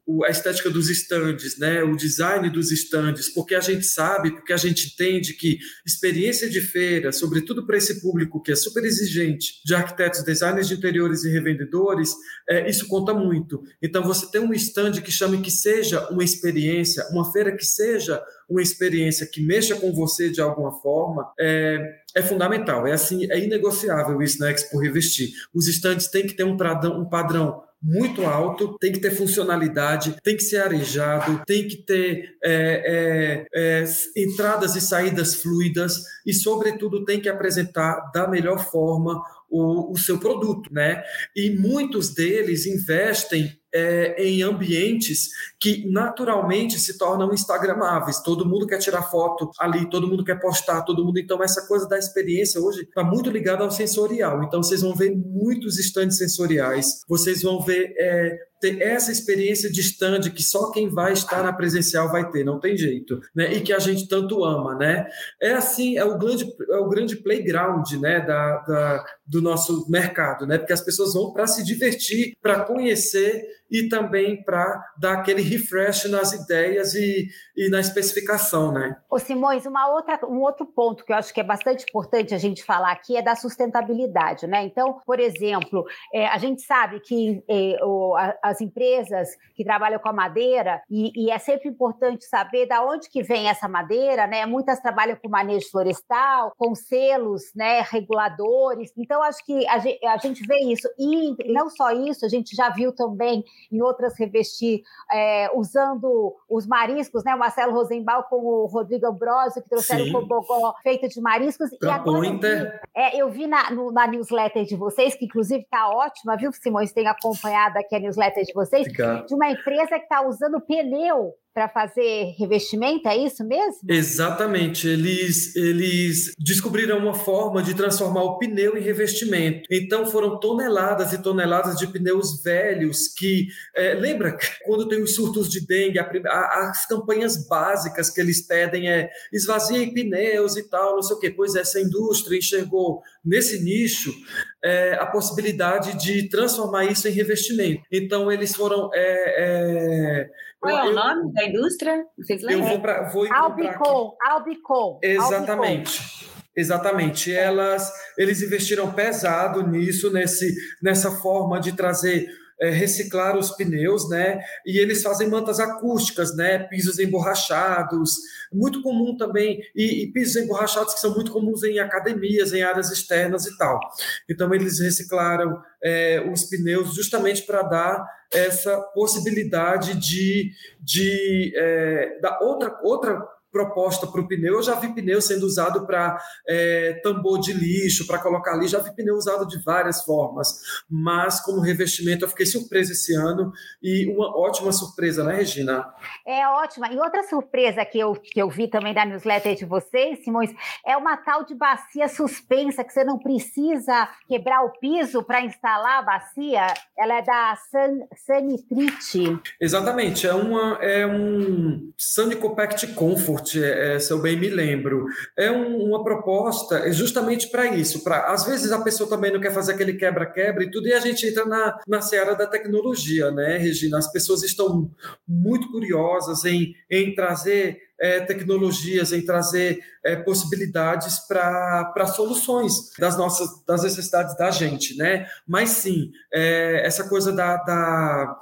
S1: o, a estética dos estandes, né? O design dos estandes, porque a gente sabe, porque a gente entende que experiência de feira, sobretudo para esse público que é super exigente, de arquitetos, designers de interiores e revendedores, é, isso conta muito. Então, você tem um stand que chame que seja uma experiência, uma feira que seja uma experiência que mexa com você de alguma forma, é, é fundamental. É assim, é inegociável isso na Expo Revestir. Os estandes têm que ter um padrão, um padrão muito alto, tem que ter funcionalidade, tem que ser arejado, tem que ter é, é, é, entradas e saídas fluidas e, sobretudo, tem que apresentar da melhor forma o, o seu produto, né? E muitos deles investem é, em ambientes que naturalmente se tornam instagramáveis. Todo mundo quer tirar foto ali, todo mundo quer postar, todo mundo. Então, essa coisa da experiência hoje está muito ligada ao sensorial. Então, vocês vão ver muitos estandes sensoriais, vocês vão ver é, ter essa experiência de stand que só quem vai estar na presencial vai ter, não tem jeito, né? E que a gente tanto ama, né? É assim, é o grande, é o grande playground, né, da, da do nosso mercado, né? Porque as pessoas vão para se divertir, para conhecer e também para dar aquele refresh nas ideias e, e na especificação, né?
S5: Ô Simões, uma outra, um outro ponto que eu acho que é bastante importante a gente falar aqui é da sustentabilidade, né? Então, por exemplo, é, a gente sabe que é, o, a, as empresas que trabalham com a madeira, e, e, é sempre importante saber da onde que vem essa madeira, né? Muitas trabalham com manejo florestal, com selos, né, reguladores. Então, acho que a a gente vê isso. E não só isso, a gente já viu também em outras revestir, é, usando os mariscos, né? O Marcelo Rosenbaum com o Rodrigo Ambrosio, que trouxeram o cobogó feito de mariscos.
S1: e agora eu vi,
S5: é, eu vi na, no, na newsletter de vocês, que inclusive está ótima, viu, Simões? Tem acompanhado aqui a newsletter de vocês, Obrigado. de uma empresa que está usando pneu para fazer revestimento, é isso mesmo?
S1: Exatamente. Eles, eles descobriram uma forma de transformar o pneu em revestimento. Então foram toneladas e toneladas de pneus velhos que. É, lembra quando tem os surtos de dengue, a, a, as campanhas básicas que eles pedem é esvaziem pneus e tal, não sei o quê. Pois essa indústria enxergou nesse nicho é, a possibilidade de transformar isso em revestimento. Então eles foram. É,
S4: é qual é o nome da indústria? Vocês lembram?
S1: Eu vou, pra, vou
S5: Albicon, Albicon.
S1: Exatamente. Albicon. Exatamente. Elas, eles investiram pesado nisso, nesse, nessa forma de trazer é, reciclar os pneus, né? E eles fazem mantas acústicas, né? Pisos emborrachados, muito comum também, e, e, pisos emborrachados que são muito comuns em academias, em áreas externas e tal. Então eles reciclaram é, os pneus justamente para dar essa possibilidade de, de é, da outra outra proposta para o pneu. Eu já vi pneu sendo usado para é, tambor de lixo, para colocar ali, já vi pneu usado de várias formas, mas como revestimento eu fiquei surpresa esse ano e uma ótima surpresa, né, Regina?
S5: É ótima. E outra surpresa que eu, que eu vi também da newsletter de vocês, Simões, é uma tal de bacia suspensa que você não precisa quebrar o piso para instalar a bacia. Ela é da San, Sanitrite.
S1: Exatamente, é, uma, é um Sunny Compact Comfort é, se eu bem me lembro. É um, uma proposta é justamente para isso. Pra, às vezes a pessoa também não quer fazer aquele quebra-quebra e tudo, e a gente entra na, na seara da tecnologia, né, Regina? As pessoas estão muito curiosas em, em trazer é, tecnologias, em trazer é, possibilidades para soluções das nossas das necessidades da gente, né? Mas sim, é, essa coisa da, da,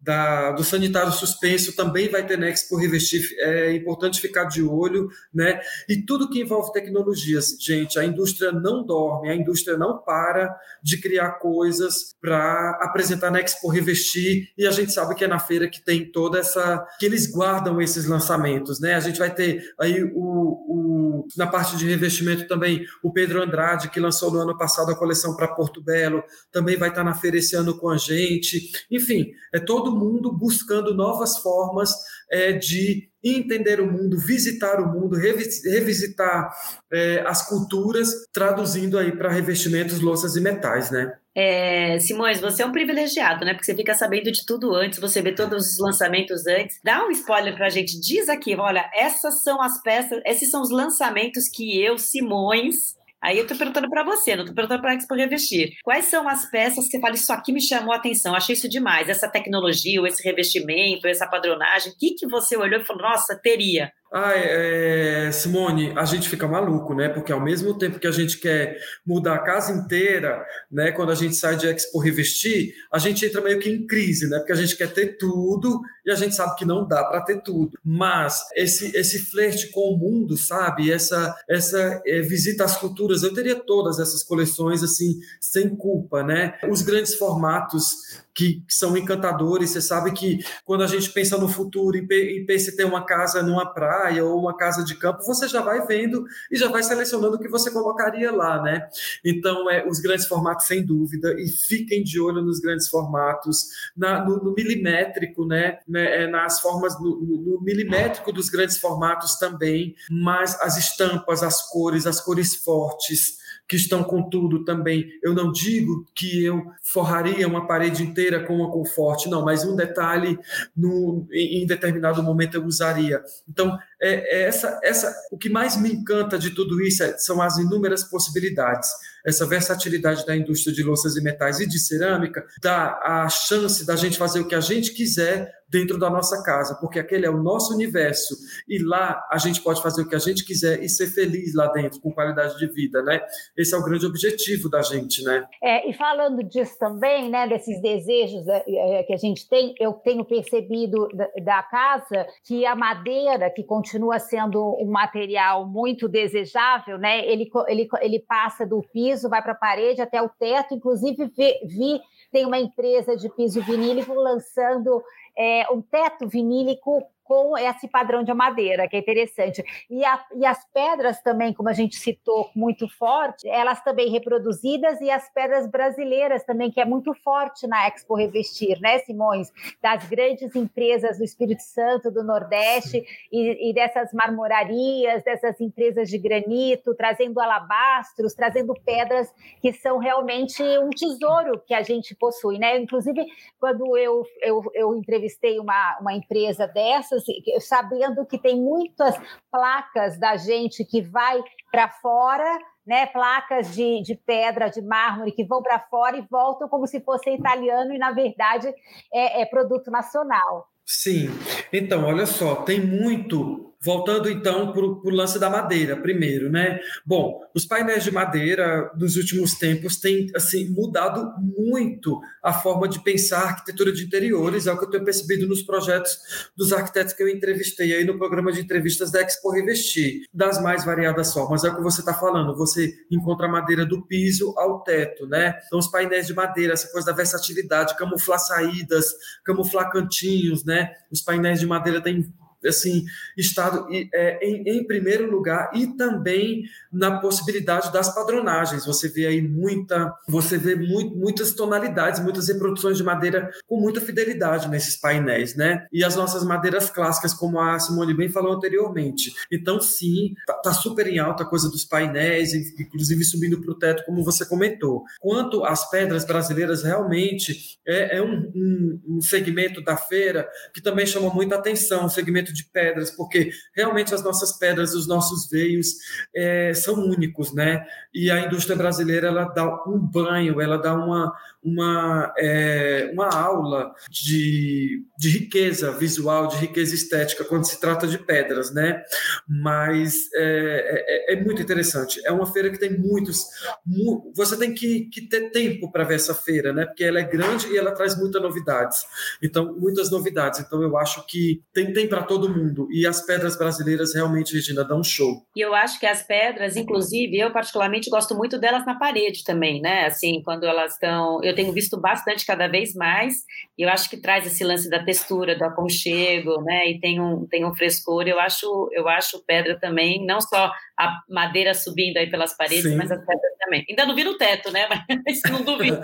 S1: da, do sanitário suspenso também vai ter na Expo Revestir, é importante ficar de olho, né? E tudo que envolve tecnologias, gente, a indústria não dorme, a indústria não para de criar coisas para apresentar na Expo Revestir, e a gente sabe que é na feira que tem toda essa, que eles guardam esses lançamentos, né? A gente vai ter aí o, o na parte de revestimento também o Pedro Andrade, que lançou no ano passado a coleção para Porto Belo, também vai estar na feira esse ano com a gente. Enfim, é todo mundo buscando novas formas é, de entender o mundo, visitar o mundo, revisitar é, as culturas, traduzindo aí para revestimentos, louças e metais, né?
S4: É, Simões, você é um privilegiado, né? Porque você fica sabendo de tudo antes, você vê todos os lançamentos antes. Dá um spoiler pra gente, diz aqui, olha, essas são as peças, esses são os lançamentos que eu, Simões, Aí eu tô perguntando para você, não tô perguntando para Expo Revestir. Quais são as peças que você fala, isso aqui me chamou a atenção, achei isso demais, essa tecnologia, esse revestimento, essa padronagem, o que, que você olhou e falou, nossa, teria?
S1: Ah, é, Simone, a gente fica maluco, né? Porque ao mesmo tempo que a gente quer mudar a casa inteira, né? Quando a gente sai de Expo Revestir, a gente entra meio que em crise, né? Porque a gente quer ter tudo e a gente sabe que não dá para ter tudo. Mas esse esse flerte com o mundo, sabe? Essa essa é, visita às culturas, eu teria todas essas coleções assim sem culpa, né? Os grandes formatos que, são encantadores. Você sabe que quando a gente pensa no futuro e pensa em ter uma casa numa praia ou uma casa de campo, você já vai vendo e já vai selecionando o que você colocaria lá, né? Então, é, os grandes formatos, sem dúvida, e fiquem de olho nos grandes formatos, na, no, no, milimétrico, né? né? É, nas formas, no, no milimétrico dos grandes formatos também, mas as estampas, as cores, as cores fortes, que estão com tudo também. Eu não digo que eu forraria uma parede inteira com uma conforte, não, mas um detalhe no, em determinado momento eu usaria. Então, é, é essa, essa, o que mais me encanta de tudo isso é, são as inúmeras possibilidades. Essa versatilidade da indústria de louças e metais e de cerâmica dá a chance da gente fazer o que a gente quiser dentro da nossa casa, porque aquele é o nosso universo e lá a gente pode fazer o que a gente quiser e ser feliz lá dentro, com qualidade de vida, né? Esse é o grande objetivo da gente, né?
S5: É, e falando disso também, né, desses desejos é, é, que a gente tem, eu tenho percebido da, da casa que a madeira, que continua sendo um material muito desejável, né? Ele, ele, ele passa do piso, vai para a parede até o teto, inclusive vi, vi tem uma empresa de piso vinílico lançando é, um teto vinílico com esse padrão de madeira, que é interessante. E, a, e, as pedras também, como a gente citou, muito forte, elas também reproduzidas, e as pedras brasileiras também, que é muito forte na Expo Revestir, né, Simões? Das grandes empresas do Espírito Santo, do Nordeste, e, e dessas marmorarias, dessas empresas de granito, trazendo alabastros, trazendo pedras que são realmente um tesouro que a gente possui, né? Inclusive, quando eu, eu, eu entrevistei uma, uma empresa dessa, sabendo que tem muitas placas da gente que vai para fora, né, placas de, de pedra, de mármore que vão para fora e voltam como se fosse italiano e na verdade é, é produto nacional.
S1: Sim. Então, olha só, tem muito voltando então para o lance da madeira, primeiro, né? Bom, os painéis de madeira dos últimos tempos têm assim mudado muito a forma de pensar a arquitetura de interiores, é o que eu tenho percebido nos projetos dos arquitetos que eu entrevistei aí no programa de entrevistas da Expo Revestir, das mais variadas formas. É o que você está falando, você encontra madeira do piso ao teto, né? Então, os painéis de madeira, essa coisa da versatilidade, camuflar saídas, camuflar cantinhos, né? Os painéis de madeira têm assim, estado é, em, em, primeiro lugar e também na possibilidade das padronagens. Você vê aí muita, você vê muito, muitas tonalidades, muitas reproduções de madeira com muita fidelidade nesses painéis, né? E as nossas madeiras clássicas, como a Simone bem falou anteriormente. Então, sim, tá, tá super em alta a coisa dos painéis, inclusive subindo para o teto, como você comentou. Quanto às pedras brasileiras, realmente é, é um, um, um segmento da feira que também chama muita atenção, um segmento de pedras, porque realmente as nossas pedras, os nossos veios é, são únicos, né? E a indústria brasileira ela dá um banho, ela dá uma, uma, é, uma aula de, de riqueza visual, de riqueza estética quando se trata de pedras, né? Mas é, é, é muito interessante. É uma feira que tem muitos. Mu você tem que, que ter tempo para ver essa feira, né? Porque ela é grande e ela traz muitas novidades. Então, muitas novidades. Então, eu acho que tem, tem para todo mundo. E as pedras brasileiras realmente, Regina, dão um show.
S4: E eu acho que as pedras, inclusive, eu particularmente gosto muito delas na parede também, né? Assim, quando elas estão. Eu tenho visto bastante cada vez mais, e eu acho que traz esse lance da textura, do aconchego, né? E tem um, tem um frescor. Eu acho, eu acho pedra também, não só a madeira subindo aí pelas paredes, Sim. mas as pedras também. Ainda não vi no teto, né? Mas não duvido.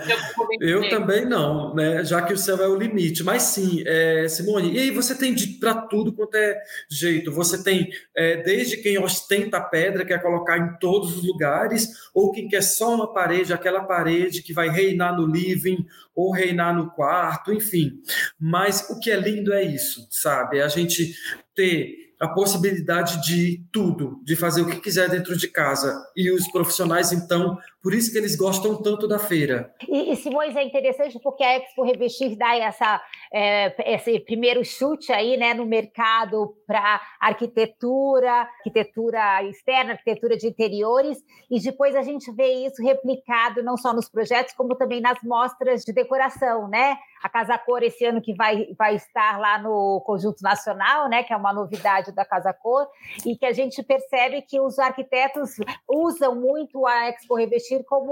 S1: eu também não, né? Já que o céu é o limite. Mas sim, é, Simone, e aí você tem para tudo quanto é jeito. Você tem é, desde quem ostenta a pedra, quer colocar em todos os lugares, ou quem quer só uma parede, aquela parede que vai reinar no living ou reinar no quarto, enfim. Mas o que é lindo é isso, sabe? É a gente ter a possibilidade de tudo, de fazer o que quiser dentro de casa. E os profissionais, então, por isso que eles gostam tanto da feira.
S5: E, e Simões, é interessante porque a Expo Revestir dá essa, é, esse primeiro chute aí né, no mercado para arquitetura, arquitetura externa, arquitetura de interiores, e depois a gente vê isso replicado não só nos projetos, como também nas mostras de decoração, né? A Casa Cor esse ano que vai, vai estar lá no Conjunto Nacional, né, que é uma novidade da Casa Cor, e que a gente percebe que os arquitetos usam muito a Expo Revestir como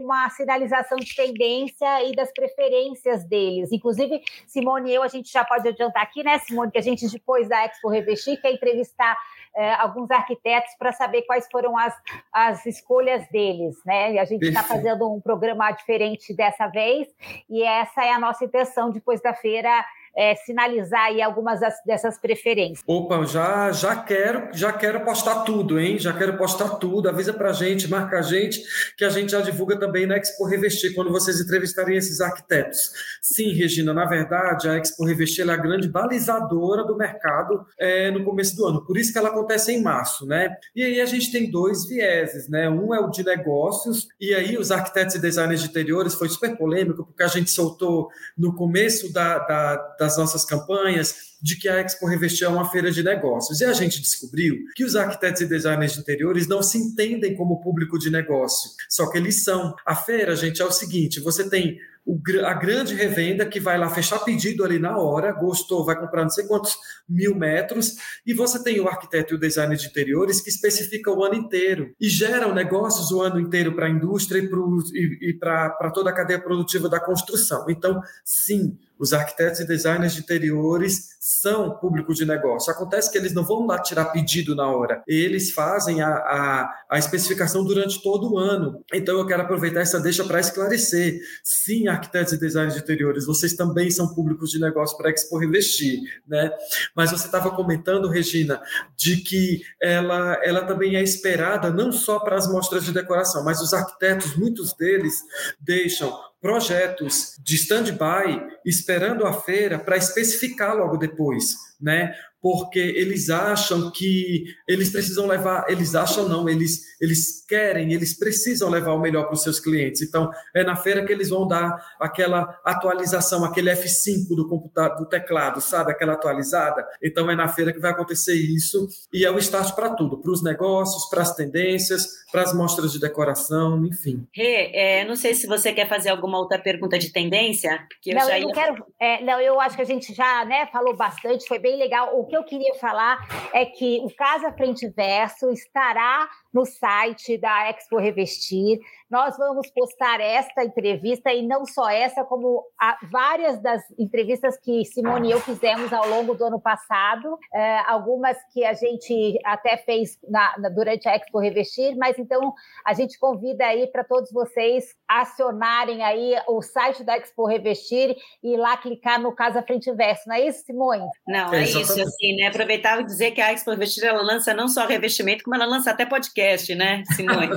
S5: uma sinalização de tendência e das preferências deles. Inclusive, Simone e eu, a gente já pode adiantar aqui, né, Simone, que a gente, depois da Expo Revestir, quer entrevistar é, alguns arquitetos para saber quais foram as, as escolhas deles, né? E a gente está fazendo um programa diferente dessa vez, e essa é a nossa intenção depois da feira é, sinalizar aí algumas dessas preferências.
S1: Opa, já, já quero, já quero postar tudo, hein? Já quero postar tudo. Avisa pra gente, marca a gente, que a gente já divulga também na Expo Revestir, quando vocês entrevistarem esses arquitetos. Sim, Regina, na verdade, a Expo Revestir é a grande balizadora do mercado é, no começo do ano. Por isso que ela acontece em março, né? E aí a gente tem dois vieses, né? Um é o de negócios, e aí os arquitetos e designers de interiores foi super polêmico, porque a gente soltou no começo da, da das nossas campanhas de que a Expo Revestir é uma feira de negócios. E a gente descobriu que os arquitetos e designers de interiores não se entendem como público de negócio, só que eles são. A feira, gente, é o seguinte: você tem a grande revenda que vai lá fechar pedido ali na hora, gostou, vai comprar não sei quantos mil metros, e você tem o arquiteto e o designer de interiores que especifica o ano inteiro e geram negócios o ano inteiro para a indústria e, e para toda a cadeia produtiva da construção. Então, sim, os arquitetos e designers de interiores são público de negócio. Acontece que eles não vão lá tirar pedido na hora, eles fazem a, a, a especificação durante todo o ano. Então eu quero aproveitar essa deixa para esclarecer. Sim, arquitetos e designers de interiores, vocês também são públicos de negócio para Expo Investir, né? Mas você estava comentando, Regina, de que ela, ela também é esperada não só para as mostras de decoração, mas os arquitetos, muitos deles, deixam projetos de stand-by esperando a feira para especificar logo depois né? porque eles acham que eles precisam levar, eles acham não, eles, eles querem, eles precisam levar o melhor para os seus clientes. Então, é na feira que eles vão dar aquela atualização, aquele F5 do computador, do teclado, sabe? Aquela atualizada. Então, é na feira que vai acontecer isso e é o start para tudo, para os negócios, para as tendências, para as mostras de decoração, enfim.
S4: Rê, é, não sei se você quer fazer alguma outra pergunta de tendência.
S5: Eu não, eu ia... não quero. É, não, eu acho que a gente já né, falou bastante, foi bem legal. O que eu queria falar é que o Casa Frente Verso estará no site da Expo Revestir. Nós vamos postar esta entrevista e não só essa, como várias das entrevistas que Simone e eu fizemos ao longo do ano passado, é, algumas que a gente até fez na, na, durante a Expo Revestir, mas então a gente convida aí para todos vocês acionarem aí o site da Expo Revestir e lá clicar no Casa Frente Verso, não é isso, Simone?
S4: Não, é, é isso, assim, né? Aproveitar e dizer que a Expo Revestir ela lança não só revestimento, como ela lança até podcast, né, Simone?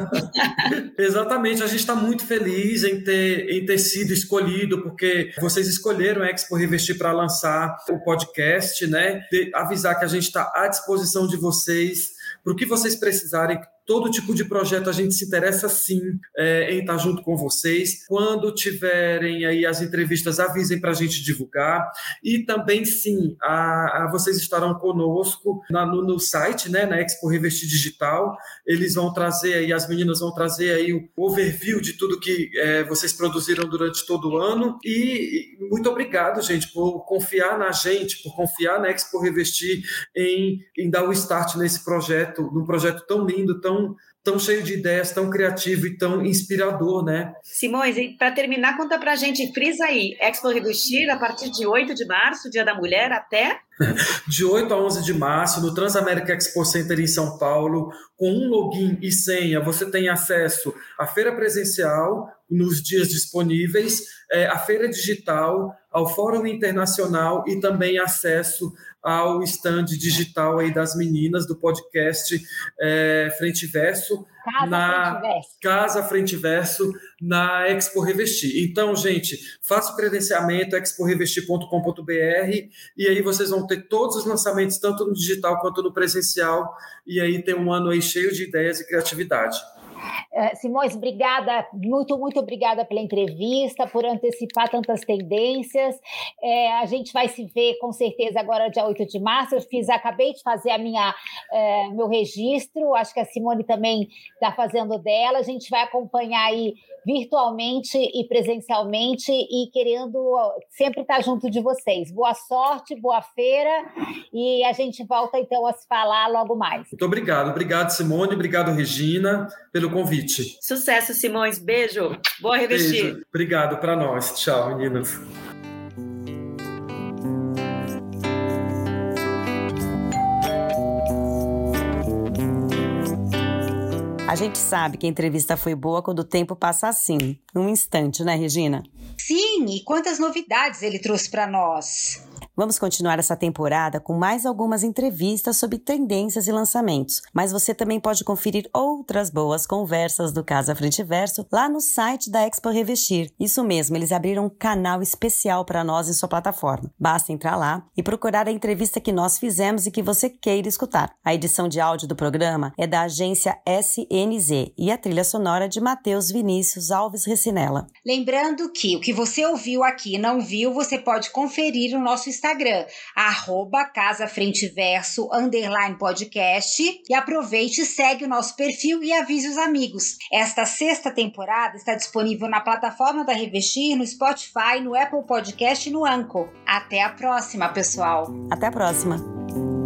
S1: Exatamente Exatamente, a gente está muito feliz em ter, em ter sido escolhido, porque vocês escolheram a Expo Revestir para lançar o podcast, né? De, avisar que a gente está à disposição de vocês para o que vocês precisarem, todo tipo de projeto a gente se interessa sim é, em estar junto com vocês. Quando tiverem aí as entrevistas, avisem para a gente divulgar. E também sim, a, a vocês estarão conosco na, no, no, site, né, na Expo Revestir Digital. Eles vão trazer aí, as meninas vão trazer aí o overview de tudo que é, vocês produziram durante todo o ano. E, muito obrigado, gente, por confiar na gente, por confiar na Expo Revestir em, em dar o start nesse projeto, num projeto tão lindo, tão tão, tão cheio de ideias, tão criativo e tão inspirador, né?
S4: Simões, e para terminar, conta para a gente, frisa aí, Expo Revestir a partir de 8 de março, Dia da Mulher, até?
S1: De 8 a 11 de março, no Transamérica Expo Center em São Paulo, com um login e senha, você tem acesso à feira presencial nos dias disponíveis, é, à feira digital, ao Fórum Internacional e também acesso ao stand digital aí das meninas do podcast é, Frente Verso.
S5: Casa
S1: na
S5: Frente Verso.
S1: Casa Frente Verso na Expo Revestir. Então, gente, faça o credenciamento exporevestir.com.br e aí vocês vão ter todos os lançamentos, tanto no digital quanto no presencial, e aí tem um ano aí cheio de ideias e criatividade.
S5: Uh, Simões, obrigada, muito, muito obrigada pela entrevista, por antecipar tantas tendências. É, a gente vai se ver com certeza agora dia 8 de março. Eu fiz, acabei de fazer a minha, é, meu registro, acho que a Simone também está fazendo dela. A gente vai acompanhar aí virtualmente e presencialmente e querendo sempre estar junto de vocês. Boa sorte, boa feira e a gente volta então a se falar logo mais.
S1: Muito obrigado, obrigado Simone, obrigado Regina pelo convite.
S4: Sucesso, Simões, beijo, boa revestir. Beijo.
S1: Obrigado para nós, tchau meninas.
S2: A gente sabe que a entrevista foi boa quando o tempo passa assim, num instante, né, Regina?
S3: Sim, e quantas novidades ele trouxe para nós.
S2: Vamos continuar essa temporada com mais algumas entrevistas sobre tendências e lançamentos, mas você também pode conferir outras boas conversas do Casa Frente Verso lá no site da Expo Revestir. Isso mesmo, eles abriram um canal especial para nós em sua plataforma. Basta entrar lá e procurar a entrevista que nós fizemos e que você queira escutar. A edição de áudio do programa é da agência SNZ e a trilha sonora de Matheus Vinícius Alves Recinella.
S3: Lembrando que o que você ouviu aqui e não viu, você pode conferir no nosso Instagram, arroba Casa Frente Verso, underline podcast, e aproveite e segue o nosso perfil e avise os amigos. Esta sexta temporada está disponível na plataforma da Revestir, no Spotify, no Apple Podcast e no Anchor. Até a próxima, pessoal!
S2: Até a próxima!